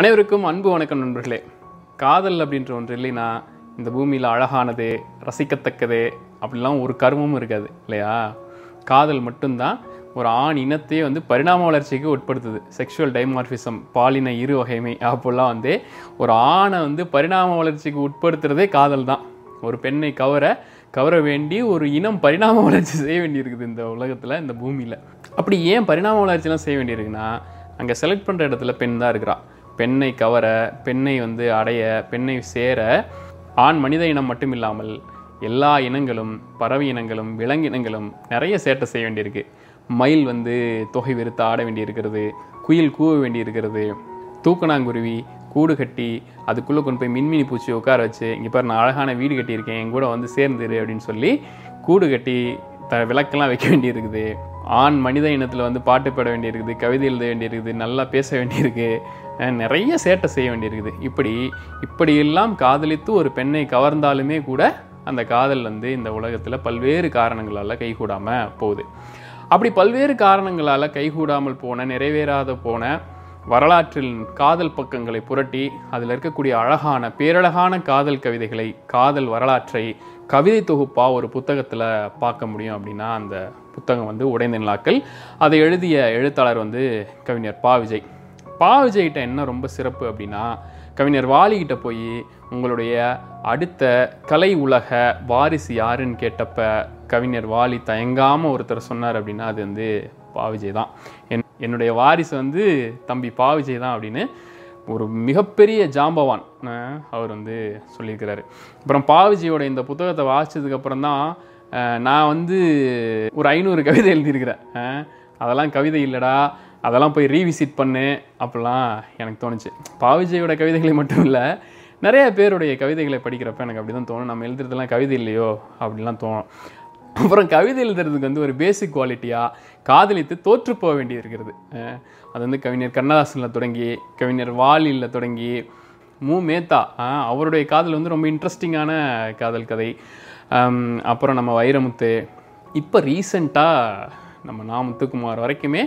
அனைவருக்கும் அன்பு வணக்கம் நண்பர்களே. காதல் அப்படின்ற ஒன்று இல்லைன்னா இந்த பூமியில் அழகானது ரசிக்கத்தக்கது அப்படிலாம் ஒரு கர்மமும் இருக்காது இல்லையா? காதல் மட்டும்தான் ஒரு ஆண் இனத்தையே வந்து பரிணாம வளர்ச்சிக்கு உட்படுத்துது. செக்ஷுவல் டைமார்ஃபிசம் பாலின இரு வகைமை அப்போல்லாம் வந்து ஒரு ஆணை வந்து பரிணாம வளர்ச்சிக்கு உட்படுத்துறதே காதல் தான். ஒரு பெண்ணை கவர கவர வேண்டி ஒரு இனம் பரிணாம வளர்ச்சி செய்ய வேண்டியிருக்குது இந்த உலகத்தில் இந்த பூமியில். அப்படி ஏன் பரிணாம வளர்ச்சிலாம் செய்ய வேண்டியிருக்குன்னா அங்கே செலக்ட் பண்ணுற இடத்துல பெண் தான் இருக்கிறான் பெண்ணை கவர பெண்ணை வந்து அடைய பெண்ணை சேர ஆண் மனித இனம் மட்டும் இல்லாமல் எல்லா இனங்களும் பறவை இனங்களும் விலங்கினங்களும் நிறைய சேட்டை செய்ய வேண்டியிருக்கு. மயில் வந்து தொகை வெறுத்து ஆட வேண்டியிருக்கிறது குயில் கூவ வேண்டியிருக்கிறது தூக்கணாங்குருவி கூடு கட்டி அதுக்குள்ளே கொண்டு போய் மின்மினி பூச்சி உட்கார வச்சு இங்கே பாரு நான் அழகான வீடு கட்டியிருக்கேன் என் கூட வந்து சேர்ந்துரு அப்படின்னு சொல்லி கூடு கட்டி த விளக்கெல்லாம் வைக்க வேண்டியிருக்குது. ஆண் மனித இனத்தில் வந்து பாட்டு பாட வேண்டியிருக்குது கவிதை எழுத வேண்டியிருக்குது நல்லா பேச வேண்டியிருக்கு. நிறைய சேட்டை செய்ய வேண்டியிருக்குது. இப்படி இப்படியெல்லாம் காதலித்து ஒரு பெண்ணை கவர்ந்தாலுமே கூட அந்த காதல் வந்து இந்த உலகத்தில் பல்வேறு காரணங்களால் கைகூடாமல் போகுது. அப்படி பல்வேறு காரணங்களால் கைகூடாமல் போன நிறைவேறாத போன வரலாற்றில் காதல் பக்கங்களை புரட்டி அதில் இருக்கக்கூடிய அழகான பேரழகான காதல் கவிதைகளை காதல் வரலாற்றை கவிதை தொகுப்பாக ஒரு புத்தகத்தில் பார்க்க முடியும் அப்படின்னா அந்த புத்தகம் வந்து உடைந்த நிலாக்கள் அதை எழுதிய எழுத்தாளர் வந்து கவிஞர் பா. விஜய். பா விஜய்கிட்ட என்ன ரொம்ப சிறப்பு அப்படின்னா கவிஞர் வாலிகிட்ட போய் உங்களுடைய அடுத்த கலை உலக வாரிசு யாருன்னு கேட்டப்ப கவிஞர் வாலி தயங்காமல் ஒருத்தர் சொன்னார் அப்படின்னா அது வந்து பா விஜய் தான். என் என்னுடைய வாரிசு வந்து தம்பி பா விஜய் தான் அப்படின்னு ஒரு மிகப்பெரிய ஜாம்பவான் அவர் வந்து சொல்லியிருக்கிறாரு. அப்புறம் பா விஜயோட இந்த புத்தகத்தை வாசித்ததுக்கப்புறம் தான் நான் வந்து ஒரு ஐநூறு கவிதை எழுதியிருக்கிறேன். அதெல்லாம் கவிதை இல்லைடா அதெல்லாம் போய் ரீவிசிட் பண்ணு அப்படிலாம் எனக்கு தோணுச்சு. பாவிஜியோட கவிதைகளை மட்டும் இல்லை நிறைய பேருடைய கவிதைகளை படிக்கிறப்ப எனக்கு அப்படி தான் தோணும். நம்ம எழுதுறதுலாம் கவிதை இல்லையோ அப்படிலாம் தோணும். அப்புறம் கவிதை எழுதுறதுக்கு வந்து ஒரு பேசிக் குவாலிட்டியாக காதலித்து தோற்று போக வேண்டி இருக்கிறது. அது வந்து கவிஞர் கண்ணதாசனில் தொடங்கி கவிஞர் வாலியில் தொடங்கி மு. மேத்தா அவருடைய காதல் வந்து ரொம்ப இன்ட்ரெஸ்டிங்கான காதல் கதை. அப்புறம் நம்ம வைரமுத்து. இப்போ ரீசண்டாக நம்ம நா முத்துக்குமார் வரைக்குமே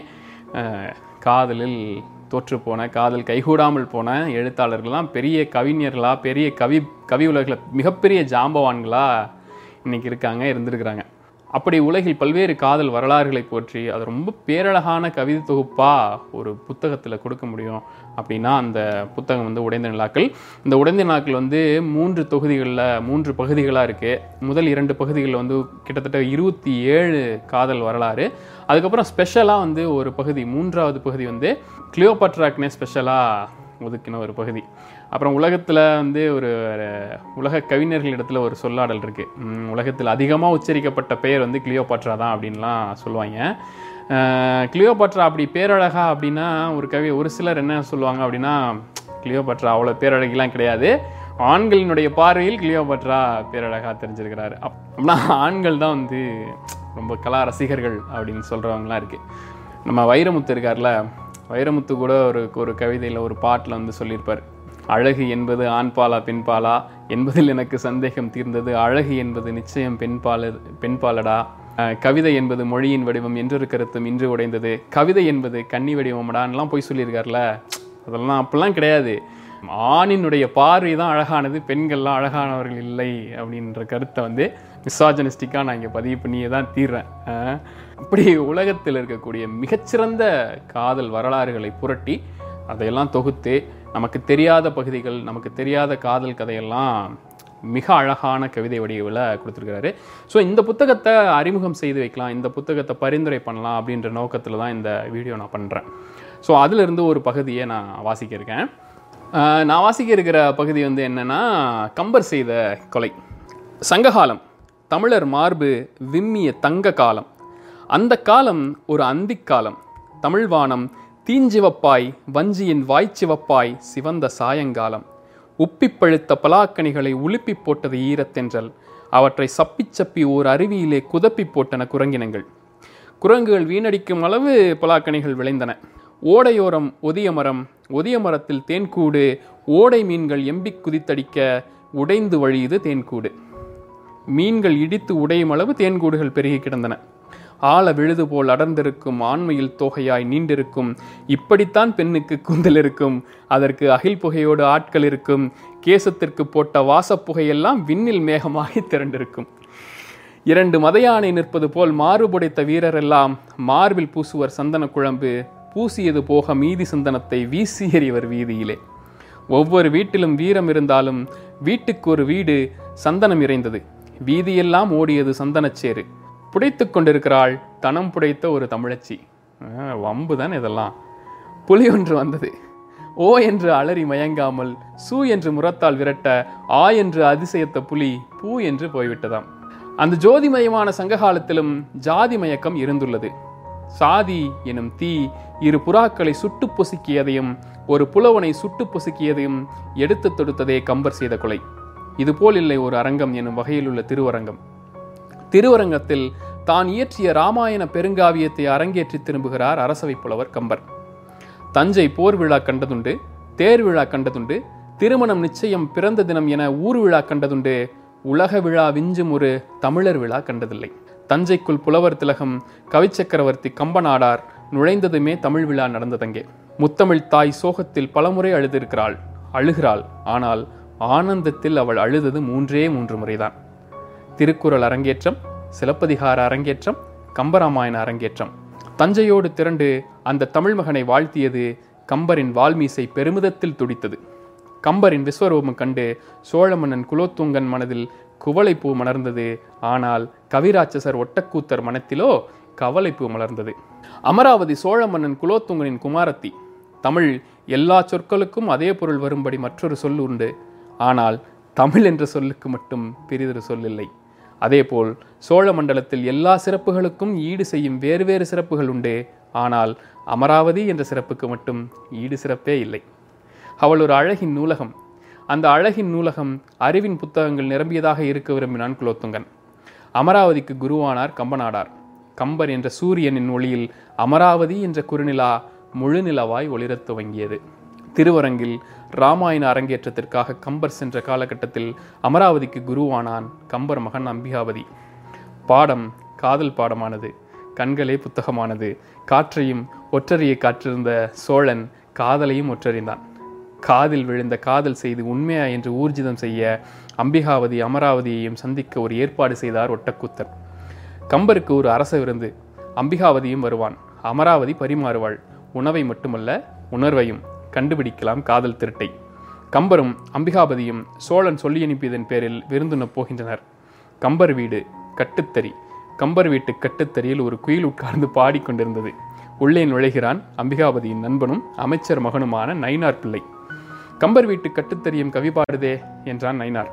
காதலில் தோற்றுப்போன காதல் கைகூடாமல் போன எழுத்தாளர்கள்லாம் பெரிய கவிஞர்களாக பெரிய கவி கவி உலகில் மிகப்பெரிய ஜாம்பவான்களாக இன்றைக்கி இருக்காங்க இருந்திருக்கிறாங்க. அப்படி உலகில் பல்வேறு காதல் வரலாறுகளை போற்றி அது ரொம்ப பேரழகான கவிதை தொகுப்பாக ஒரு புத்தகத்தில் கொடுக்க முடியும் அப்படின்னா அந்த புத்தகம் வந்து உடைந்த நிலாக்கள். இந்த உடைந்த நிலாக்கள் வந்து மூன்று தொகுதிகளில் மூன்று பகுதிகளாக இருக்குது முதல் இரண்டு பகுதிகளில் வந்து கிட்டத்தட்ட இருபத்தி ஏழு காதல் வரலாறு. அதுக்கப்புறம் ஸ்பெஷலாக வந்து ஒரு பகுதி மூன்றாவது பகுதி வந்து கிளியோபட்ராக்னே ஸ்பெஷலாக ஒதுக்கின ஒரு பகுதி. அப்புறம் உலகத்தில் வந்து ஒரு உலக கவிஞர்களிடத்தில் ஒரு சொல்லாடல் இருக்குது உலகத்தில் அதிகமாக உச்சரிக்கப்பட்ட பெயர் வந்து கிளியோபாட்ரா தான் அப்படின்லாம் சொல்லுவாங்க. கிளியோபாட்ரா அப்படி பேரழகா அப்படின்னா ஒரு கவி ஒரு சிலர் என்ன சொல்லுவாங்க அப்படின்னா கிளியோபாட்ரா அவ்வளோ பேரழகிலாம் கிடையாது. ஆண்களினுடைய பார்வையில் கிளியோபாட்ரா பேரழகா தெரிஞ்சிருக்கிறாரு. அப்- அப்படின்னா ஆண்கள் தான் வந்து ரொம்ப கலா ரசிகர்கள் அப்படின்னு சொல்கிறவங்களாம் இருக்குது நம்ம வைரமுத்து இருக்கார்ல வைரமுத்து கூட ஒரு ஒரு கவிதையில் ஒரு பாட்டில் வந்து சொல்லியிருப்பார். அழகு என்பது ஆண்பாலா பெண்பாலா என்பதில் எனக்கு சந்தேகம் தீர்ந்தது. அழகு என்பது நிச்சயம் பெண்பால பெண்பாலடா கவிதை என்பது மொழியின் வடிவம் என்றொரு கருத்தும் இன்று உடைந்தது. கவிதை என்பது கன்னி வடிவமடான்லாம் போய் சொல்லியிருக்கார்ல. அதெல்லாம் அப்படிலாம் கிடையாது. ஆணினுடைய பார்வை தான் அழகானது பெண்கள்லாம் அழகானவர்கள் இல்லை அப்படின்ற கருத்தை வந்து மிசாஜனிஸ்டிக்காக நான் இங்கே பதிவு பண்ணியே தான் தீர்றேன். அப்படி உலகத்தில் இருக்கக்கூடிய மிகச்சிறந்த காதல் வரலாறுகளை புரட்டி அதையெல்லாம் தொகுத்து நமக்கு தெரியாத பகுதிகள் நமக்கு தெரியாத காதல் கதையெல்லாம் மிக அழகான கவிதை வடிவில் கொடுத்துருக்கிறாரு. ஸோ இந்த புத்தகத்தை அறிமுகம் செய்து வைக்கலாம் இந்த புத்தகத்தை பரிந்துரை பண்ணலாம் அப்படின்ற நோக்கத்தில் தான் இந்த வீடியோ நான் பண்ணுறேன் ஸோ அதிலிருந்து ஒரு பகுதியை நான் வாசிக்க இருக்கேன். நான் வாசிக்க இருக்கிற பகுதி வந்து என்னென்னா கம்பர் செய்த கொலை. சங்ககாலம். தமிழர் மார்பு விம்மிய தங்க காலம். அந்த காலம் ஒரு அந்திக்காலம் தமிழ்வானம் தீஞ்சிவப்பாய் வஞ்சியின் வாய்ச்சிவப்பாய் சிவந்த சாயங்காலம். உப்பி பழுத்த பலாக்கனிகளை உலுப்பிப் போட்டது ஈரத்தென்றல். அவற்றை சப்பி சப்பி ஓர் அருவியிலே குதப்பிப் போட்டன குரங்கினங்கள். குரங்குகள் வீணடிக்கும் அளவு பலாக்கனிகள் விளைந்தன. ஓடையோரம் ஒதிய மரம் ஒதிய மரத்தில் தேன்கூடு ஓடை மீன்கள் எம்பிக் குதித்தடிக்க உடைந்து வழியுது தேன்கூடு. மீன்கள் இடித்து உடையும் அளவு தேன்கூடுகள் பெருகி கிடந்தன. ஆழ விழுது போல் அடர்ந்திருக்கும் ஆண்மையில் தோகையாய் நீண்டிருக்கும். இப்படித்தான் பெண்ணுக்கு கூந்தல் இருக்கும். அதற்கு அகில் புகையோடு ஆட்கள் இருக்கும். கேசத்திற்கு போட்ட வாசப்புகையெல்லாம் விண்ணில் மேகமாகி திரண்டிருக்கும். இரண்டு மதையானை நிற்பது போல் மாறுபடைத்த வீரரெல்லாம் மார்பில் பூசுவர் சந்தன குழம்பு பூசியது போக மீதி சந்தனத்தை வீசி எறிவர் வீதியிலே. ஒவ்வொரு வீட்டிலும் வீரம் இருந்தாலும் வீட்டுக்கு ஒரு வீடு சந்தனம் இறைந்தது வீதியெல்லாம் ஓடியது சந்தனச்சேறு. புடைத்து கொண்டிருக்கிறாள் தனம் புடைத்த ஒரு தமிழச்சி. வம்பு தான் இதெல்லாம். புலி ஒன்று வந்தது. ஓ என்று அலறி மயங்காமல் சூ என்று முரத்தால் விரட்ட ஆ என்று அதிசயத்த புலி பூ என்று போய்விட்டதாம். அந்த ஜோதிமயமான சங்ககாலத்திலும் ஜாதி மயக்கம் இருந்துள்ளது. சாதி எனும் தீ இரு புறாக்களை சுட்டு பொசுக்கியதையும் ஒரு புலவனை சுட்டு பொசுக்கியதையும் எடுத்து தொடுத்ததே கம்பர் செய்த கொலை. இதுபோல் இல்லை ஒரு அரங்கம் எனும் வகையில் உள்ள திருவரங்கம். திருவரங்கத்தில் தான் இயற்றிய ராமாயண பெருங்காவியத்தை அரங்கேற்றி திரும்புகிறார் அரசவை புலவர் கம்பர். தஞ்சை போர் விழா கண்டதுண்டு தேர் விழா கண்டதுண்டு திருமணம் நிச்சயம் பிறந்த தினம் என ஊர் விழா கண்டதுண்டு உலக விழா விஞ்சும் ஒரு தமிழர் விழா கண்டதில்லை. தஞ்சைக்குள் புலவர் திலகம் கவிச்சக்கரவர்த்தி கம்பநாடார் நுழைந்ததுமே தமிழ் விழா நடந்ததங்கே. முத்தமிழ் தாய் சோகத்தில் பலமுறை அழுதிருக்கிறாள் அழுகிறாள் ஆனால் ஆனந்தத்தில் அவள் அழுதது மூன்றே மூன்று முறைதான். திருக்குறள் அரங்கேற்றம் சிலப்பதிகார அரங்கேற்றம் கம்பராமாயண அரங்கேற்றம். தஞ்சையோடு திரண்டு அந்த தமிழ் மகனை வாழ்த்தியது கம்பரின் வால்மீசை பெருமிதத்தில் துடித்தது. கம்பரின் விஸ்வரூபம் கண்டு சோழ மன்னன் குலோத்துங்கன் மனதில் குவளைப்பூ மலர்ந்தது. ஆனால் கவிராட்சசர் ஒட்டக்கூத்தர் மனத்திலோ கவலைப்பூ மலர்ந்தது. அமராவதி சோழ மன்னன் குலோத்துங்கனின் குமாரத்தி. தமிழ் எல்லா சொற்களுக்கும் அதே பொருள் வரும்படி மற்றொரு சொல் உண்டு. ஆனால் தமிழ் என்ற சொல்லுக்கு மட்டும் பெரிதொரு சொல் இல்லை அதேபோல் சோழ மண்டலத்தில் எல்லா சிறப்புகளுக்கும் ஈடு செய்யும் வேறு வேறு சிறப்புகள் உண்டு. ஆனால் அமராவதி என்ற சிறப்புக்கு மட்டும் ஈடு சிறப்பே இல்லை. அவள் ஒரு அழகின் நூலகம். அந்த அழகின் நூலகம் அறிவின் புத்தகங்கள் நிரம்பியதாக இருக்க விரும்பினான் குலோத்துங்கன். அமராவதிக்கு குருவானார் கம்பனாடார் கம்பர் என்ற சூரியனின் ஒளியில் அமராவதி என்ற குறுநிலா முழுநிலவாய் ஒளிரத் துவங்கியது. திருவரங்கில் ராமாயண அரங்கேற்றத்திற்காக கம்பர் சென்ற காலகட்டத்தில் அமராவதிக்கு குருவானான் கம்பர் மகன் அம்பிகாவதி. பாடம் காதல் பாடமானது. கண்களே புத்தகமானது. காற்றையும் ஒற்றறியை காற்றிருந்த சோழன் காதலையும் ஒற்றறிந்தான். காதில் விழுந்த காதல் செய்து உண்மையா என்று ஊர்ஜிதம் செய்ய அம்பிகாவதி அமராவதியையும் சந்திக்க ஒரு ஏற்பாடு செய்தார் ஒட்டக்கூத்தர். கம்பருக்கு ஒரு அரச விருந்து. அம்பிகாவதியும் வருவான். அமராவதி பரிமாறுவாள். உணவை மட்டுமல்ல உணர்வையும். கண்டுபிடிக்கலாம் காதல் திருட்டை. கம்பரும் அம்பிகாபதியும் சோழன் சொல்லி அனுப்பியதன் பேரில் விருந்துண்ணப் போகின்றனர். கம்பர் வீடு கட்டுத்தறி. கம்பர் வீட்டு கட்டுத்தறியில் ஒரு குயில் உட்கார்ந்து பாடிக்கொண்டிருந்தது உள்ளே நுழைகிறான் அம்பிகாபதியின் நண்பனும் அமைச்சர் மகனுமான நைனார் பிள்ளை. கம்பர் வீட்டு கட்டுத்தறியும் கவி பாடுதே என்றான் நைனார்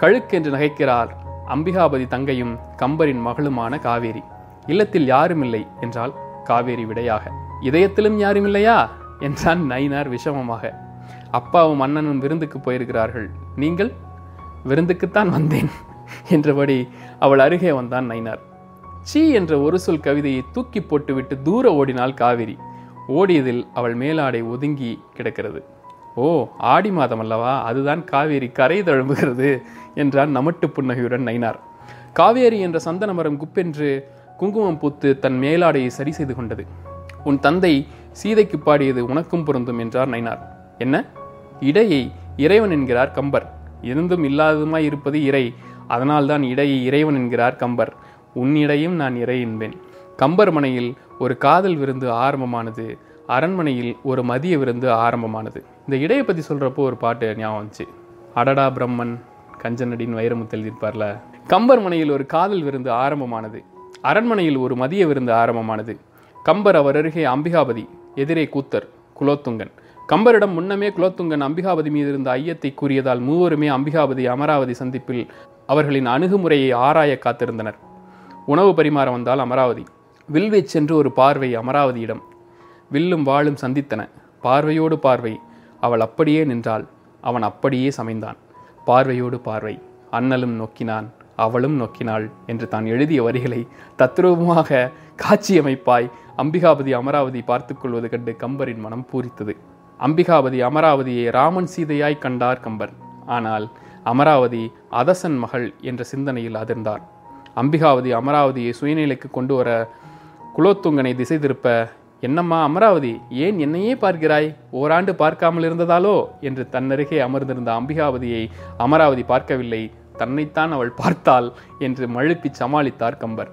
கழுக்கென்று நகைக்கிறார் அம்பிகாபதி தங்கையும் கம்பரின் மகளுமான காவேரி. இல்லத்தில் யாரும் இல்லை என்றால் காவேரி விடையாக. இதயத்திலும் யாரும் இல்லையா என்றான் நயினார் விஷமமாக. அப்பாவும் அண்ணனும் விருந்துக்கு போயிருக்கிறார்கள். நீங்கள்? விருந்துக்குத்தான் வந்தேன் என்றபடி அவள் அருகே வந்தான் நயினார். சீ என்ற ஒரு சொல் கவிதையை தூக்கி போட்டுவிட்டு தூர ஓடினாள் காவிரி. ஓடியதில் அவள் மேலாடை ஒதுங்கி கிடக்கிறது. ஓ ஆடி மாதம் அல்லவா? அதுதான் காவேரி கரை தழும்புகிறது என்றான் நமட்டு புன்னகையுடன் நைனார் காவேரி என்ற சந்தன மரம் குப்பென்று குங்குமம் பூத்து தன் மேலாடையை சரி செய்து கொண்டது. உன் தந்தை சீதைக்கு பாடியது உனக்கும் பொருந்தும் என்றார் நைனார். என்ன? இடையை இறைவன் என்கிறார் கம்பர். இருந்தும் இல்லாததுமாய் இருப்பது இறை. அதனால்தான் இடையை இறைவன் என்கிறார் கம்பர். உன்னிடையும் நான் இறை என்பேன். கம்பர் மனையில் ஒரு காதல் விருந்து ஆரம்பமானது. அரண்மனையில் ஒரு மதிய விருந்து ஆரம்பமானது. இந்த இடையை பற்றி சொல்கிறப்போ ஒரு பாட்டு ஞாபகம் வந்துச்சு. அடடா பிரம்மன் கஞ்சனடின் வைரமுத்து எழுதியிருப்பார்ல. கம்பர் மனையில் ஒரு காதல் விருந்து ஆரம்பமானது. அரண்மனையில் ஒரு மதிய விருந்து ஆரம்பமானது. கம்பர் அவர் அருகே அம்பிகாபதி எதிரே கூத்தர் குலோத்துங்கன். கம்பரிடம் முன்னமே குலோத்துங்கன் அம்பிகாபதி மீது இருந்த ஐயத்தை கூறியதால் மூவருமே அம்பிகாபதி அமராவதி சந்திப்பில் அவர்களின் அணுகுமுறையை ஆராய காத்திருந்தனர். உணவு பரிமாற வந்தால் அமராவதி வில்வீச் சென்று ஒரு பார்வை அமராவதியிடம். வில்லும் வாளும் சந்தித்தன. பார்வையோடு பார்வை அவள் அப்படியே நின்றாள். அவன் அப்படியே சமைந்தான். பார்வையோடு பார்வை அண்ணலும் நோக்கினான் அவளும் நோக்கினாள் என்று தான் எழுதிய வரிகளை தத்ரூபமாக காட்சியமைப்பாய் அம்பிகாபதி அமராவதி பார்த்து கொள்வது கண்டு கம்பரின் மனம் பூரித்தது. அம்பிகாபதி அமராவதியை ராமன் சீதையாய் கண்டார் கம்பர். ஆனால் அமராவதி அதசன் மகள் என்ற சிந்தனையில் அதிர்ந்தார். அம்பிகாவதி அமராவதியை சுயநிலைக்கு கொண்டு வர குலோத்துங்கனை திசை திருப்ப என்னம்மா அமராவதி ஏன் என்னையே பார்க்கிறாய்? ஓராண்டு பார்க்காமல் இருந்ததாலோ? என்று தன்னருகே அமர்ந்திருந்த அம்பிகாவதியை அமராவதி பார்க்கவில்லை தன்னைத்தான் அவள் பார்த்தாள் என்று மழுப்பி சமாளித்தார் கம்பர்.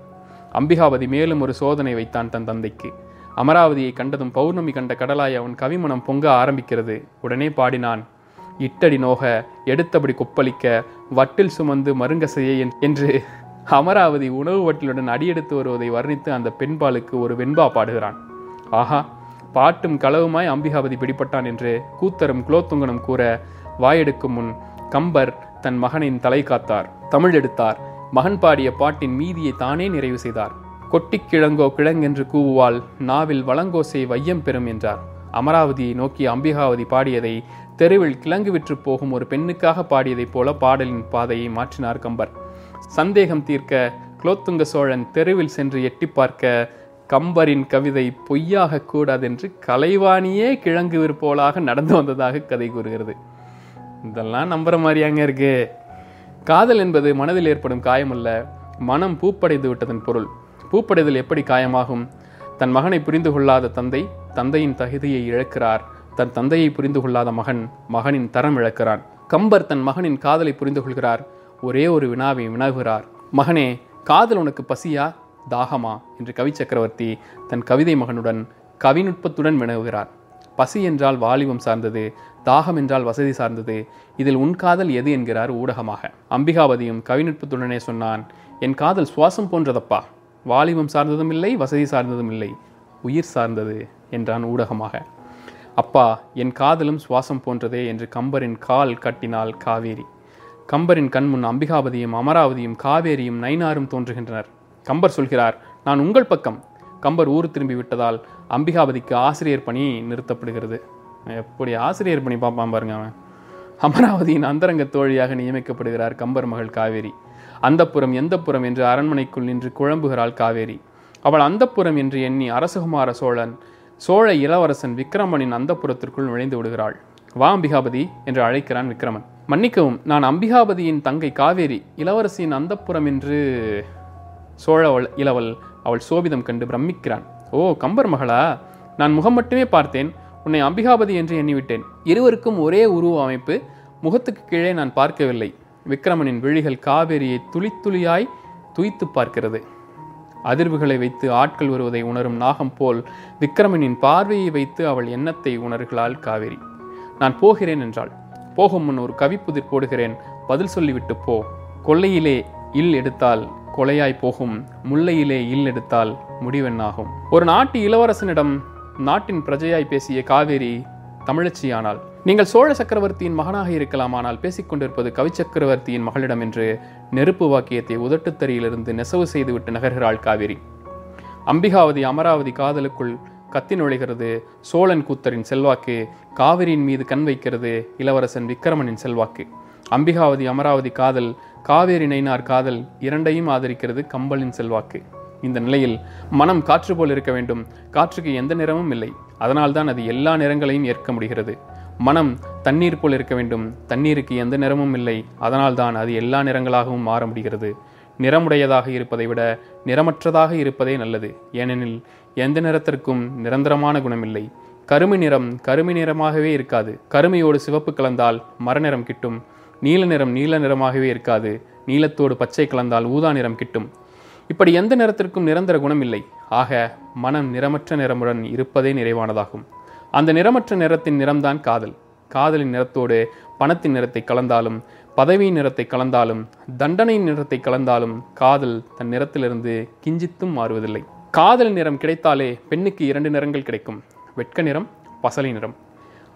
அம்பிகாவதி மேலும் ஒரு சோதனை வைத்தான் தன் தந்தைக்கு. அமராவதியை கண்டதும் பௌர்ணமி கண்ட கடலாய் அவன் கவிமனம் பொங்க ஆரம்பிக்கிறது. உடனே பாடினான் இட்டடி நோக எடுத்தபடி கொப்பளிக்க வட்டில் சுமந்து மருங்க செய்ய என்று அமராவதி உணவு வட்டிலுடன் அடியெடுத்து வருவதை வர்ணித்து அந்த பெண்பாலுக்கு ஒரு வெண்பா பாடுகிறான். ஆஹா பாட்டும் களவுமாய் அம்பிகாவதி பிடிபட்டான் என்று கூத்தரும் குலோத்துங்கனும் கூற வாயெடுக்கும் முன் கம்பர் தன் மகனின் தலை காத்தார். தமிழ் எடுத்தார். மகன் பாடிய பாட்டின் மீதியை தானே நிறைவு செய்தார். கொட்டிக் கிழங்கோ கிழங்கென்று கூவுவாள் நாவில் வளங்கோசை வையம் பெறும் என்றார். அமராவதியை நோக்கி அம்பிகாவதி பாடியதை தெருவில் கிழங்கு விற்று போகும் ஒரு பெண்ணுக்காக பாடியதைப் போல பாடலின் பாதையை மாற்றினார் கம்பர். சந்தேகம் தீர்க்க குலோத்துங்க சோழன் தெருவில் சென்று எட்டி பார்க்க கம்பரின் கவிதை பொய்யாக கூடாதென்று கலைவாணியே கிழங்கு விற்போலாக நடந்து வந்ததாக கதை கூறுகிறது. இதெல்லாம் நம்புற மாதிரியாங்க இருக்கு. காதல் என்பது மனதில் ஏற்படும் காயமல்ல மனம் பூப்படைந்து விட்டதன் பொருள். பூப்படைதல் எப்படி காயமாகும்? தன் மகனை புரிந்து கொள்ளாத தந்தை தந்தையின் தகுதியை இழக்கிறார். தன் தந்தையை புரிந்து கொள்ளாத மகன் மகனின் தரம் இழக்கிறான். கம்பர் தன் மகனின் காதலை புரிந்து கொள்கிறார். ஒரே ஒரு வினாவை வினவுகிறார். மகனே காதல் உனக்கு பசியா தாகமா? என்று கவி சக்கரவர்த்தி தன் கவிதை மகனுடன் கவிநுட்பத்துடன் வினவுகிறார். பசி என்றால் வாலிபம் சார்ந்தது தாகம் என்றால் வசதி சார்ந்தது. இதில் உன் காதல் எது என்கிறார் ஊடகமாக. அம்பிகாவதியும் கவிநுட்பத்துடனே சொன்னான் என் காதல் சுவாசம் போன்றதப்பா? வாலிபம் சார்ந்ததும் இல்லை வசதி சார்ந்ததும் இல்லை. உயிர் சார்ந்தது என்றான் ஊடகமாக. அப்பா என் காதலும் சுவாசம் போன்றதே என்று கம்பரின் கால் கட்டினாள் காவேரி. கம்பரின் கண்முன் அம்பிகாவதியும் அமராவதியும் காவேரியும் நைனாரும் தோன்றுகின்றனர். கம்பர் சொல்கிறார் நான் உங்கள் பக்கம். கம்பர் ஊர் திரும்பி விட்டதால் அம்பிகாவதிக்கு ஆசிரியர் பணி நிறுத்தப்படுகிறது. எப்படி ஆசிரியர் பணி பார்ப்பான் பாருங்க அவன். அமராவதியின் அந்தரங்க தோழியாக நியமிக்கப்படுகிறார் கம்பர் மகள் காவேரி. அந்தப்புறம் எந்தப்புறம் என்று அரண்மனைக்குள் நின்று குழம்புகிறாள் காவேரி. அவள் அந்தப்புறம் என்று எண்ணி அரசகுமார சோழன் சோழ இளவரசன் விக்ரமனின் அந்தப்புறத்திற்குள் நுழைந்து விடுகிறாள். வா அம்பிகாபதி என்று அழைக்கிறான் விக்ரமன் மன்னிக்கவும் நான் அம்பிகாபதியின் தங்கை காவேரி இளவரசியின் அந்தப்புறம் என்று சோழ இளவல் அவள் சோபிதம் கண்டு பிரமிக்கிறான். ஓ கம்பர் மகளா நான் முகம் மட்டுமே பார்த்தேன் உன்னை அம்பிகாபதி என்று எண்ணிவிட்டேன். இருவருக்கும் ஒரே உருவ அமைப்பு முகத்துக்கு கீழே நான் பார்க்கவில்லை. விக்ரமனின் விழிகள் காவேரியை துளி துளியாய் துய்த்து பார்க்கிறது. அதிர்வுகளை வைத்து ஆட்கள் வருவதை உணரும் நாகம் போல் விக்ரமனின் பார்வையை வைத்து அவள் எண்ணத்தை உணர்கிறாள் காவேரி. நான் போகிறேன் என்றாள். போகும் முன் ஒரு கவிப்புதிர் போடுகிறேன். பதில் சொல்லிவிட்டு போ. கொள்ளையிலே இல் எடுத்தால் கொலையாய் போகும் முல்லையிலே இல் எடுத்தால் முடிவெண்ணாகும் ஒரு நாட்டு இளவரசனிடம் நாட்டின் பிரஜையாய் பேசிய காவேரி தமிழச்சியானாள். நீங்கள் சோழ சக்கரவர்த்தியின் மகனாக இருக்கலாம் ஆனால் பேசிக்கொண்டிருப்பது கவி சக்கரவர்த்தியின் மகளிடம் என்று நெருப்பு வாக்கியத்தை உதட்டுத்தறியிலிருந்து நெசவு செய்துவிட்டு நகர்கிறாள் காவேரி. அம்பிகாவதி அமராவதி காதலுக்குள் கத்தி நுழைகிறது. சோழன் கூத்தரின் செல்வாக்கு காவிரியின் மீது கண் வைக்கிறது இளவரசன் விக்ரமனின் செல்வாக்கு. அம்பிகாவதி அமராவதி காதல் காவேரி நைனார் காதல் இரண்டையும் ஆதரிக்கிறது கம்பலின் செல்வாக்கு. இந்த நிலையில் மனம் காற்று போல் இருக்க வேண்டும். காற்றுக்கு எந்த நிறமும் இல்லை. அதனால்தான் அது எல்லா நிறங்களையும் ஏற்க முடிகிறது. மனம் தண்ணீர் போல் இருக்க வேண்டும். தண்ணீருக்கு எந்த நிறமும் இல்லை. அதனால்தான் அது எல்லா நிறங்களாகவும் மாற முடிகிறது. நிறமுடையதாக இருப்பதை விட நிறமற்றதாக இருப்பதே நல்லது. ஏனெனில் எந்த நிறத்திற்கும் நிரந்தரமான குணமில்லை. கருமை நிறம் கருமை நிறமாகவே இருக்காது. கருமையோடு சிவப்பு கலந்தால் மரநிறம் கிட்டும். நீல நிறம் நீல நிறமாகவே இருக்காது. நீலத்தோடு பச்சை கலந்தால் ஊதா நிறம் கிட்டும். இப்படி எந்த நிறத்திற்கும் நிரந்தர குணம் இல்லை ஆக மனம் நிறமற்ற நிறமுடன் இருப்பதே நிறைவானதாகும். அந்த நிறமற்ற நிறத்தின் நிறம்தான் காதல். காதலின் நிறத்தோடு பணத்தின் நிறத்தை கலந்தாலும் பதவியின் நிறத்தை கலந்தாலும் தண்டனையின் நிறத்தை கலந்தாலும் காதல் தன் நிறத்திலிருந்து கிஞ்சித்தும் மாறுவதில்லை. காதல் நிறம் கிடைத்தாலே பெண்ணுக்கு இரண்டு நிறங்கள் கிடைக்கும். வெட்க நிறம் பசலை நிறம்.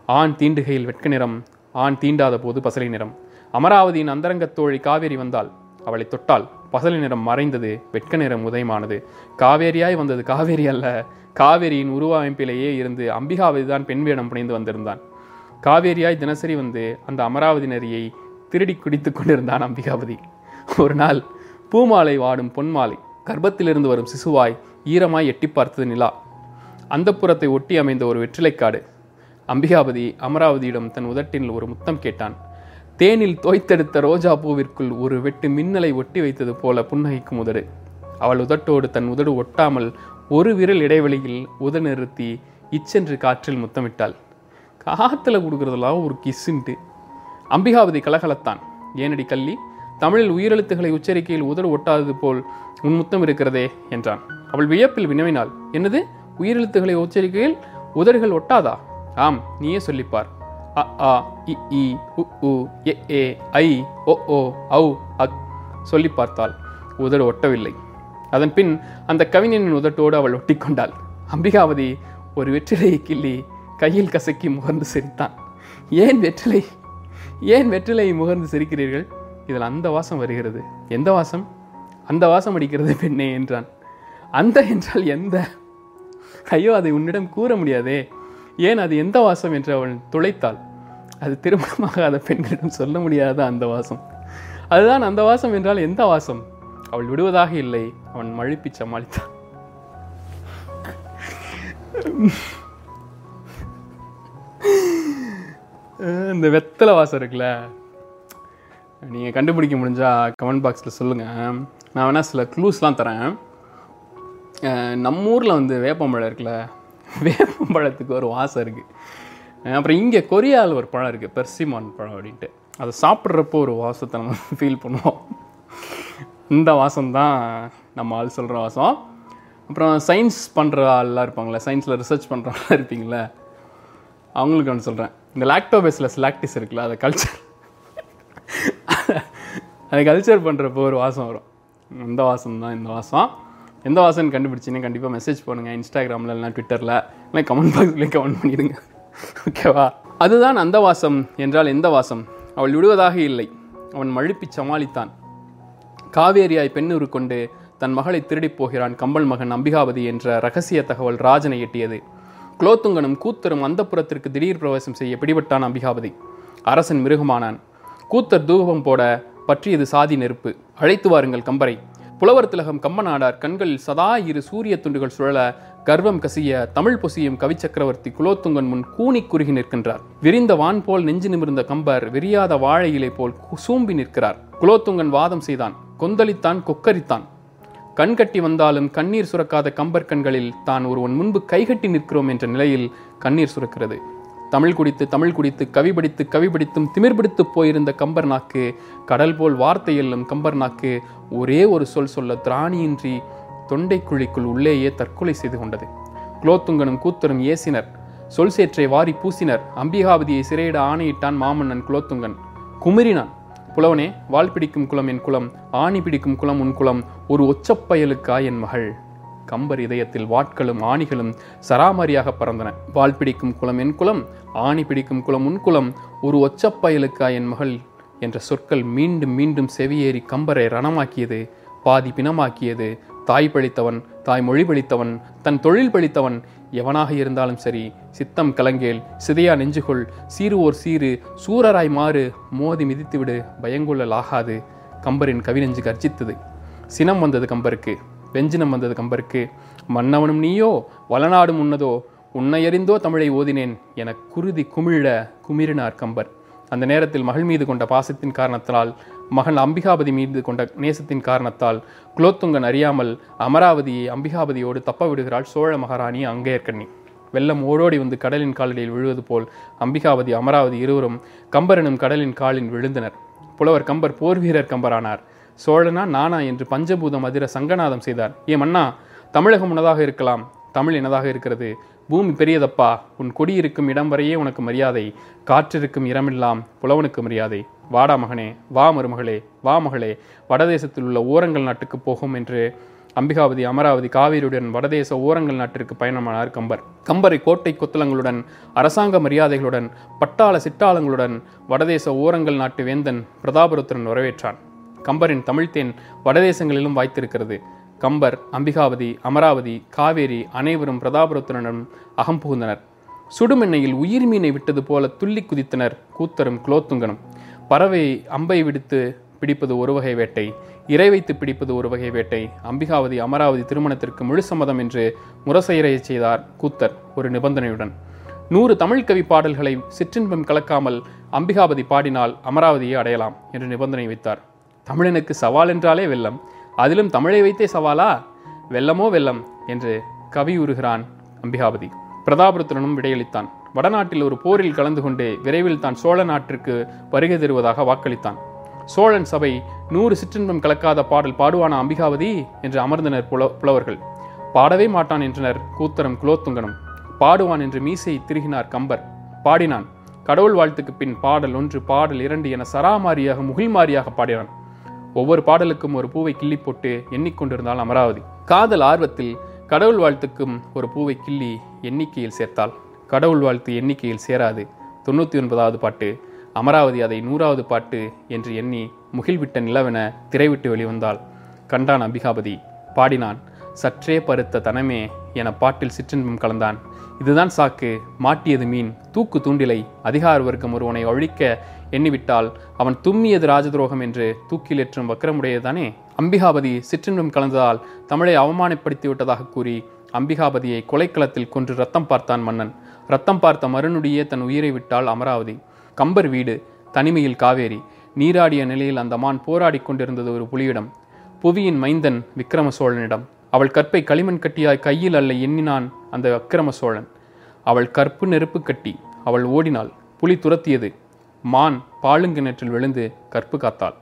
ஆண் தீண்டுகையில் வெட்க நிறம் ஆண் தீண்டாத போது பசலை நிறம். அமராவதியின் அந்தரங்கத் தோழி காவேரி வந்தாள். அவளை தொட்டால் பசலி நிறம் மறைந்தது வெட்க நிறம் உதயமானது. காவேரியாய் வந்தது காவேரி அல்ல. காவேரியின் உருவமைப்பிலேயே இருந்து அம்பிகாவதி தான் பெண் வேடம் புனைந்து வந்திருந்தான். காவேரியாய் தினசரி வந்து அந்த அமராவதி நரியை திருடி குடித்து கொண்டிருந்தான் அம்பிகாவதி ஒரு நாள் பூமாலை வாடும் பொன்மாலை கர்ப்பத்திலிருந்து வரும் சிசுவாய் ஈரமாய் எட்டி பார்த்தது நிலா. அந்தப்புறத்தை ஒட்டி அமைந்த ஒரு வெற்றிலைக்காடு. அம்பிகாபதி அமராவதியிடம் தன் உதட்டில் ஒரு முத்தம் கேட்டான். தேனில் தோய்த்தெடுத்த ரோஜா பூவிற்குள் ஒரு வெட்டு மின்னலை ஒட்டி வைத்தது போல புன்னகைக்கும் உதடு அவள் உதட்டோடு தன் உதடு ஒட்டாமல் ஒரு விரல் இடைவெளியில் உத நிறுத்தி இச்சென்று காற்றில் முத்தமிட்டாள். காத்தில் கொடுக்குறதெல்லாம் ஒரு கிஸ்ஸுன்ட்டு அம்பிகாவதி கலகலத்தான். ஏனடி கள்ளி தமிழில் உயிரெழுத்துக்களை உச்சரிக்கையில் உதடு ஒட்டாதது போல் உன் முத்தம் இருக்கிறதே என்றான். அவள் வியப்பில் வினவினாள். என்னது? உயிரெழுத்துக்களை உச்சரிக்கையில் உதடுகள் ஒட்டாதா? ஆம் நீயே சொல்லிப்பார். அ ஆ இ இ உ உ எ ஏ ஐ ஓ ஓ ஔ அக் சொல்லி பார்த்தாள். உதடு ஒட்டவில்லை. அதன் பின் அந்த கவிஞனின் உதட்டோடு அவள் ஒட்டி கொண்டாள் அம்பிகாவதி ஒரு வெற்றிலையை கிள்ளி கையில் கசக்கி முகர்ந்து சிரித்தான். ஏன் வெற்றிலை? ஏன் வெற்றிலையை முகர்ந்து சிரிக்கிறீர்கள்? இதில் அந்த வாசம் வருகிறது. எந்த வாசம்? அந்த வாசம் அடிக்கிறது பெண்ணே என்றான். அந்த என்றால் எந்த? ஐயோ அதை உன்னிடம் கூற முடியாதே. ஏன் அது எந்த வாசம்? என்று அவள் துளைத்தாள். அது திருமணமாகாத பெண்களிடம் சொல்ல முடியாத அந்த வாசம். அதுதான் அந்த வாசம் என்றால் எந்த வாசம்? அவள் விடுவதாக இல்லை அவன் மழுப்பி சமாளித்தான். இந்த வெத்தலை வாசம் இருக்குல்ல நீங்கள் கண்டுபிடிக்க முடிஞ்சா கமெண்ட் பாக்ஸில் சொல்லுங்கள் நான் வேணால் சில க்ளூஸ்லாம் தரேன். நம்ம ஊரில் வந்து வேப்பம்பழம் இருக்குல்ல வேப்பம்பழத்துக்கு ஒரு வாசம் இருக்குது அப்புறம் இங்கே கொரியாவில் ஒரு பழம் இருக்குது பெர்சிமான் பழம் அப்படின்ட்டு. அதை சாப்பிட்றப்போ ஒரு வாசத்தை நம்ம ஃபீல் பண்ணுவோம். இந்த வாசம் தான் நம்ம ஆள் சொல்கிற வாசம். அப்புறம் சயின்ஸ் பண்ணுற ஆள்லாம் இருப்பாங்களே சயின்ஸில் ரிசர்ச் பண்ணுறவங்களாம் இருப்பீங்களே அவங்களுக்கு ஒன்று சொல்கிறேன் இந்த லாக்டோபேஸில் ஸ்லாக்டிஸ் இருக்குல்ல அதை கல்ச்சர் அதை கல்ச்சர் பண்ணுறப்போ ஒரு வாசம் வரும். இந்த வாசம் தான் இந்த வாசம். எந்த வாசம்னு கண்டுபிடிச்சின்னு கண்டிப்பாக மெசேஜ் பண்ணுங்கள் இன்ஸ்டாகிராமில் இல்லைனா ட்விட்டரில் இல்லை கமெண்ட் பாக்ஸ்லேயே கமெண்ட் பண்ணிடுங்க. ஓகேவா? அதுதான் அந்த வாசம் என்றால் எந்த வாசம்? அவள் விடுவதாக இல்லை. அவன் மழுப்பி சமாளித்தான். காவேரியாய் பெண்ணுரு கொண்டு தன் மகளை திருடிப் போகிறான் கம்பல் மகன் அம்பிகாபதி என்ற ரகசிய தகவல் ராஜனை எட்டியது. குலோத்துங்கனும் கூத்தரும் அந்தப்புறத்திற்கு திடீர் பிரவேசம் செய்ய பிடிபட்டான் அம்பிகாபதி. அரசன் மிருகமானான். கூத்தர் தூபம் போட பற்றியது சாதி நெருப்பு. அழைத்து வாருங்கள் கம்பரை. புலவர் திலகம் கம்பநாடார் கண்களில் சதா இரு சூரிய துண்டுகள் சுழல கர்வம் கசிய தமிழ் பொசியும் கவிச்சக்கரவர்த்தி குலோத்துங்கன் முன் கூனி குறுகி நிற்கின்றார். விரிந்த வான் போல் நெஞ்சு நிமிர்ந்த கம்பர் விரியாத வாழை இலை போல் சூம்பி நிற்கிறார். குலோத்துங்கன் வாதம் செய்தான். கொந்தளித்தான் கொக்கரித்தான். கண்கட்டி வந்தாலும் கண்ணீர் சுரக்காத கம்பர் கண்களில் தான் ஒருவன் முன்பு கைகட்டி நிற்கிறோம் என்ற நிலையில் கண்ணீர் சுரக்கிறது. தமிழ் குடித்து தமிழ் குடித்து கவி படித்து கவி படித்தும் திமிர் பிடித்து போயிருந்த கம்பர் நாக்கு கடல் போல் வார்த்தை எல்லும் கம்பர் நாக்கு ஒரே ஒரு சொல் சொல்ல திராணியின்றி தொண்டைக்குழிக்குள் உள்ளேயே தற்கொலை செய்து கொண்டது. குலோத்துங்கனும் கூத்தரும் ஏசினர். சொல் சேற்றை வாரி பூசினர். அம்பிகாவதியை சிறையிட ஆணையிட்டான் மாமன்னன் குலோத்துங்கன். குமரினான். புலவனே வாள் பிடிக்கும் குலம் என் குலம் ஆணி பிடிக்கும் குலம் உன் குலம் ஒரு ஒச்சப்பயலுக்கா என் மகள். கம்பர் இதயத்தில் வாட்களும் ஆணிகளும் சராமரியாக பறந்தன. வாள் பிடிக்கும் குலம் என் குலம் ஆணி பிடிக்கும் குலம் உன் குலம் ஒரு ஒச்சப்பயலுக்கா என் மகள் என்ற சொற்கள் மீண்டும் மீண்டும் செவியேறி கம்பரை ரணமாக்கியது பாதி பிணமாக்கியது தாய் பழித்தவன் தாய் மொழி பழித்தவன் தன் தொழில் பழித்தவன் எவனாக இருந்தாலும் சரி சித்தம் கலங்கேல் சிதையா நெஞ்சுகொள் சீருவோர் சீரு சூரராய் மாறு மோதி மிதித்துவிடு பயங்குள்ளல் ஆகாது கம்பரின் கவிநெஞ்சு கர்ஜித்தது. சினம் வந்தது கம்பருக்கு வெஞ்சினம் வந்தது கம்பருக்கு. மன்னவனும் நீயோ வளநாடும் உன்னதோ உன்னையறிந்தோ தமிழை ஓதினேன் என குருதி குமிழ குமிறினார் கம்பர். அந்த நேரத்தில் மகள் மீது கொண்ட பாசத்தின் காரணத்தால் மகன் அம்பிகாபதி மீது கொண்ட நேசத்தின் காரணத்தால் குலோத்துங்கன் அறியாமல் அமராவதியை அம்பிகாபதியோடு தப்ப விடுகிறாள் சோழ மகாராணி அங்கேயர்கண்ணி. வெள்ளம் ஓடோடி வந்து கடலின் காலடியில் விழுவது போல் அம்பிகாவதி அமராவதி இருவரும் கம்பரனும் கடலின் காலில் விழுந்தனர். புலவர் கம்பர் போர் வீரர் கம்பரானார். சோழனா நானா என்று பஞ்சபூதம் அதிர சங்கநாதம் செய்தார். ஏ மன்னா தமிழகம் உனதாக இருக்கலாம். தமிழ் எனதாக இருக்கிறது. பூமி பெரியதப்பா உன் கொடி இருக்கும் இடம் வரையே உனக்கு மரியாதை. காற்றிருக்கும் இடமெல்லாம் புலவனுக்கு மரியாதை. வாடா மகனே வா மருமகளே வா மகளே. வடதேசத்தில் உள்ள ஓரங்கள் நாட்டுக்கு போகும் என்று அம்பிகாவதி அமராவதி காவேரியுடன் வடதேச ஓரங்கள் நாட்டிற்கு பயணமானார் கம்பர். கம்பரை கோட்டை கொத்தளங்களுடன் அரசாங்க மரியாதைகளுடன் பட்டாள சிட்டாளங்களுடன் வடதேச ஓரங்கள் நாட்டு வேந்தன் பிரதாபருத்திரன் வரவேற்றான். கம்பரின் தமிழ்த்தேன் வடதேசங்களிலும் வாய்த்திருக்கிறது. கம்பர் அம்பிகாவதி அமராவதி காவேரி அனைவரும் பிரதாபருத்திரனும் அகம் புகுந்தனர். சுடுமெண்ணையில் உயிர் மீனை விட்டது போல துள்ளி குதித்தனர் கூத்தரும் குலோத்துங்கனும். பறவை அம்பை விடுத்து பிடிப்பது ஒரு வகை வேட்டை இறை வைத்து பிடிப்பது ஒரு வகை வேட்டை அம்பிகாவதி அமராவதி திருமணத்திற்கு முழு சம்மதம் என்று முரசையறையச் செய்தார் கூத்தர் ஒரு நிபந்தனையுடன். நூறு தமிழ் கவி பாடல்களை சிற்றின்பம் கலக்காமல் அம்பிகாபதி பாடினால் அமராவதியை அடையலாம் என்று நிபந்தனை வைத்தார். தமிழனுக்கு சவால் என்றாலே வெல்லம். அதிலும் தமிழை வைத்தே சவாலா? வெல்லமோ வெல்லம் என்று கவி உருகிறான் அம்பிகாபதி. பிரதாபருத்திரனும் விடையளித்தான். வடநாட்டில் ஒரு போரில் கலந்து கொண்டு விரைவில் தான் சோழ நாட்டிற்கு வருகை தருவதாக வாக்களித்தான். சோழன் சபை நூறு சிற்றின்பம் கலக்காத பாடல் பாடுவானா அம்பிகாவதி என்று அமர்ந்தனர் புல புலவர்கள். பாடவே மாட்டான் என்றனர் கூத்தரம் குலோத்துங்கனும். பாடுவான் என்று மீசை திருகினார் கம்பர். பாடினான். கடவுள் வாழ்த்துக்கு பின் பாடல் ஒன்று பாடல் இரண்டு என சராமாரியாக முகில்மாரியாக பாடினான். ஒவ்வொரு பாடலுக்கும் ஒரு பூவை கிள்ளி போட்டு எண்ணிக்கொண்டிருந்தாள் அமராவதி. காதல் ஆர்வத்தில் கடவுள் வாழ்த்துக்கும் ஒரு பூவை கிள்ளி எண்ணிக்கையில் சேர்த்தாள். கடவுள் வாழ்த்து எண்ணிக்கையில் சேராது. தொண்ணூற்றி ஒன்பதாவது பாட்டு அமராவதி அதை நூறாவது பாட்டு என்று எண்ணி முகில்விட்ட நிலவென திரைவிட்டு வெளிவந்தாள். கண்டான் அம்பிகாபதி பாடினான் சற்றே பருத்த தனமே என பாட்டில் சிற்றின்பம் கலந்தான். இதுதான் சாக்கு மாட்டியது மீன் தூக்கு தூண்டிலை அதிகார வர்க்கம் ஒருவனை ஒழிக்க எண்ணிவிட்டால் அவன் தும்மியது ராஜதுரோகம் என்று தூக்கிலேற்றும் வக்கரமுடையதானே? அம்பிகாபதி சிற்றின்பம் கலந்ததால் தமிழை அவமானப்படுத்தி விட்டதாக கூறி அம்பிகாபதியை கொலைக்களத்தில் கொன்று ரத்தம் பார்த்தான் மன்னன். ரத்தம் பார்த்த மறுநுடியே தன் உயிரை விட்டாள் அமராவதி. கம்பர் வீடு தனிமையில் காவேரி. நீராடிய நிலையில் அந்த மான் போராடிக் கொண்டிருந்தது ஒரு புலியிடம். புவியின் மைந்தன் விக்ரம சோழனிடம் அவள் கற்பை களிமண் கட்டியாய் கையில் அல்ல எண்ணினான் அந்த விக்ரம சோழன் அவள் கற்பு நெருப்பு கட்டி அவள் ஓடினாள். புலி துரத்தியது. மான் பாலுங்கிணற்றில் விழுந்து கற்பு காத்தாள்.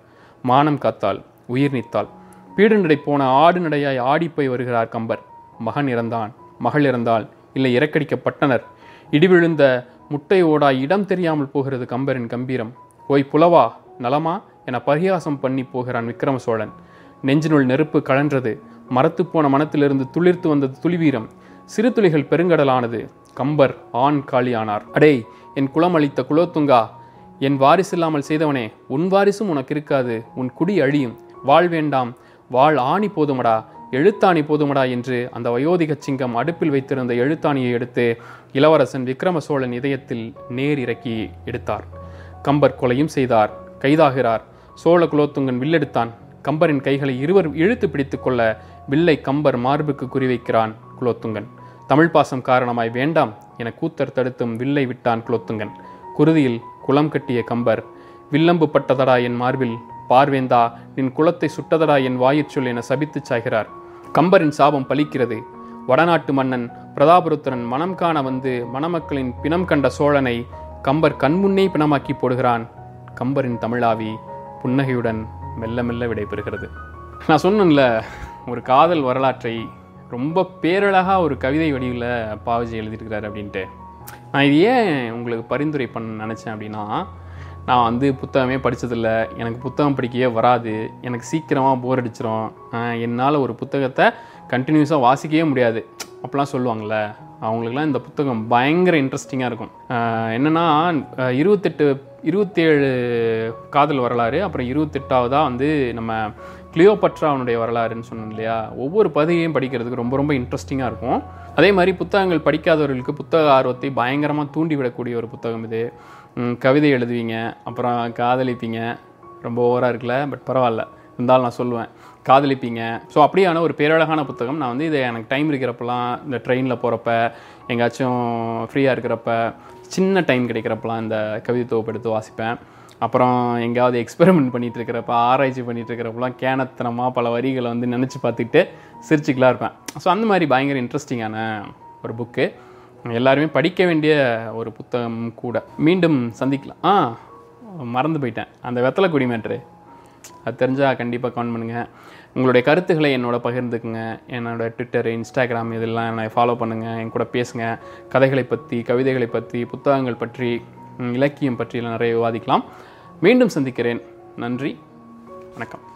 மானம் காத்தாள் உயிர் நீத்தாள். பீடு நடை போன ஆடு நடையாய் ஆடிப்போய் வருகிறார் கம்பர். மகன் இறந்தான் மகள் இறந்தாள் இல்லை இறக்கடிக்கப்பட்டனர் இடிவிழுந்த முட்டை ஓடா இடம் தெரியாமல் போகிறது கம்பரின் கம்பீரம். ஓய் புலவா நலமா என பரிகாசம் பண்ணி போகிறான் விக்ரம சோழன் நெஞ்சினுள் நெருப்பு கழன்றது மரத்து போன மனத்திலிருந்து துளிர்த்து வந்தது துளிவீரம். சிறு துளிகள் பெருங்கடலானது கம்பர் ஆண் காளியானார் அடே என் குலம் அளித்த குலோத்துங்கா என் வாரிசில்லாமல் செய்தவனே உன் வாரிசும் உனக்கு இருக்காது உன் குடி அழியும். வாழ் வேண்டாம் வாழ் ஆணி போதுமடா எழுத்தாணி போதுமடா என்று அந்த வயோதிக சிங்கம் அடுப்பில் வைத்திருந்த எழுத்தாணியை எடுத்து இளவரசன் விக்ரம சோழன் இதயத்தில் நேர் இறக்கி எடுத்தார். கம்பர் கொலையும் செய்தார் கைதாகிறார். சோழ குலோத்துங்கன் வில்லெடுத்தான். கம்பரின் கைகளை இருவர் இழுத்து பிடித்து கொள்ள வில்லை கம்பர் மார்புக்கு குறிவைக்கிறான் குலோத்துங்கன். தமிழ் பாசம் காரணமாய் வேண்டாம் என கூத்தர் தடுத்தும் வில்லை விட்டான் குலோத்துங்கன். குருதியில் குளம் கட்டிய கம்பர் வில்லம்பு பட்டதடா என் மார்பில் பார்வேந்தா நின் குலத்தை சுட்டதடா என் வாயிற்சொல் என சபித்துச் சாய்கிறார். கம்பரின் சாபம் பலிக்கிறது. வடநாட்டு மன்னன் பிரதாபருத்திரன் மனம் காண வந்து மணமக்களின் பிணம் கண்ட சோழனை கம்பர் கண்முன்னே பிணமாக்கி போடுகிறான். கம்பரின் தமிழாவி புன்னகையுடன் மெல்ல மெல்ல விடைபெறுகிறது. நான் சொன்னேன்ல ஒரு காதல் வரலாற்றை ரொம்ப பேரழகாக ஒரு கவிதை வடிவில் பாவஜி எழுதியிருக்கிறார் அப்படின்ட்டு. நான் இது ஏன் உங்களுக்கு பரிந்துரை பண்ண நினச்சேன் அப்படின்னா நான் வந்து புத்தகமே படித்ததில்ல எனக்கு புத்தகம் படிக்கவே வராது. எனக்கு சீக்கிரமாக போர் அடிச்சிரும். என்னால் ஒரு புத்தகத்தை கண்டினியூஸாக வாசிக்கவே முடியாது. அப்படிலாம் சொல்லுவாங்கள்ல அவங்களுக்குலாம் இந்த புத்தகம் பயங்கர இன்ட்ரெஸ்டிங்காக இருக்கும். என்னென்னா இருபத்தெட்டு இருபத்தேழு காதல் வரலாறு அப்புறம் இருபத்தெட்டாவதாக வந்து நம்ம கிளியோபட்ராவனுடைய வரலாறுன்னு சொன்னோம் இல்லையா? ஒவ்வொரு பகுதியையும் படிக்கிறதுக்கு ரொம்ப ரொம்ப இன்ட்ரெஸ்டிங்காக இருக்கும். அதே மாதிரி புத்தகங்கள் படிக்காதவர்களுக்கு புத்தக ஆர்வத்தை பயங்கரமாக தூண்டிவிடக்கூடிய ஒரு புத்தகம் இது. கவிதை எழுதுவீங்க அப்புறம் காதலிப்பீங்க. ரொம்ப ஓவராக இருக்குல்ல பட் பரவாயில்ல. இருந்தாலும் நான் சொல்லுவேன். காதலிப்பீங்க. ஸோ அப்படியான ஒரு பேரழகான புத்தகம். நான் வந்து இதை எனக்கு டைம் இருக்கிறப்பலாம் இந்த ட்ரெயினில் போகிறப்ப எங்கேயாச்சும் ஃப்ரீயாக இருக்கிறப்ப சின்ன டைம் கிடைக்கிறப்பலாம் இந்த கவிதை தொகுப்பு எடுத்து வாசிப்பேன். அப்புறம் எங்கேயாவது எக்ஸ்பெரிமெண்ட் பண்ணிகிட்டு இருக்கிறப்ப ஆராய்ச்சி பண்ணிகிட்டு இருக்கிறப்பலாம் கேனத்தனமாக பல வரிகளை வந்து நினச்சி பார்த்துக்கிட்டு சிரிச்சுக்கலாம் இருப்பேன். ஸோ அந்த மாதிரி பயங்கர இன்ட்ரெஸ்டிங்கான ஒரு புக்கு எல்லாருமே படிக்க வேண்டிய ஒரு புத்தகம் கூட. மீண்டும் சந்திக்கலாம். ஆ மறந்து போயிட்டேன். அந்த வெத்தலை கொடி மேட்ரு. அது தெரிஞ்சால் கண்டிப்பாக கமெண்ட் பண்ணுங்கள் உங்களுடைய கருத்துக்களை என்னோட பகிர்ந்துக்குங்க. என்னோடய ட்விட்டர் இன்ஸ்டாகிராம் இதெல்லாம் என்னை ஃபாலோ பண்ணுங்கள் என் கூட பேசுங்க. கதைகளை பற்றி கவிதைகளை பற்றி புத்தகங்கள் பற்றி இலக்கியம் பற்றியெல்லாம் நிறைய விவாதிக்கலாம். மீண்டும் சந்திக்கிறேன். நன்றி. வணக்கம்.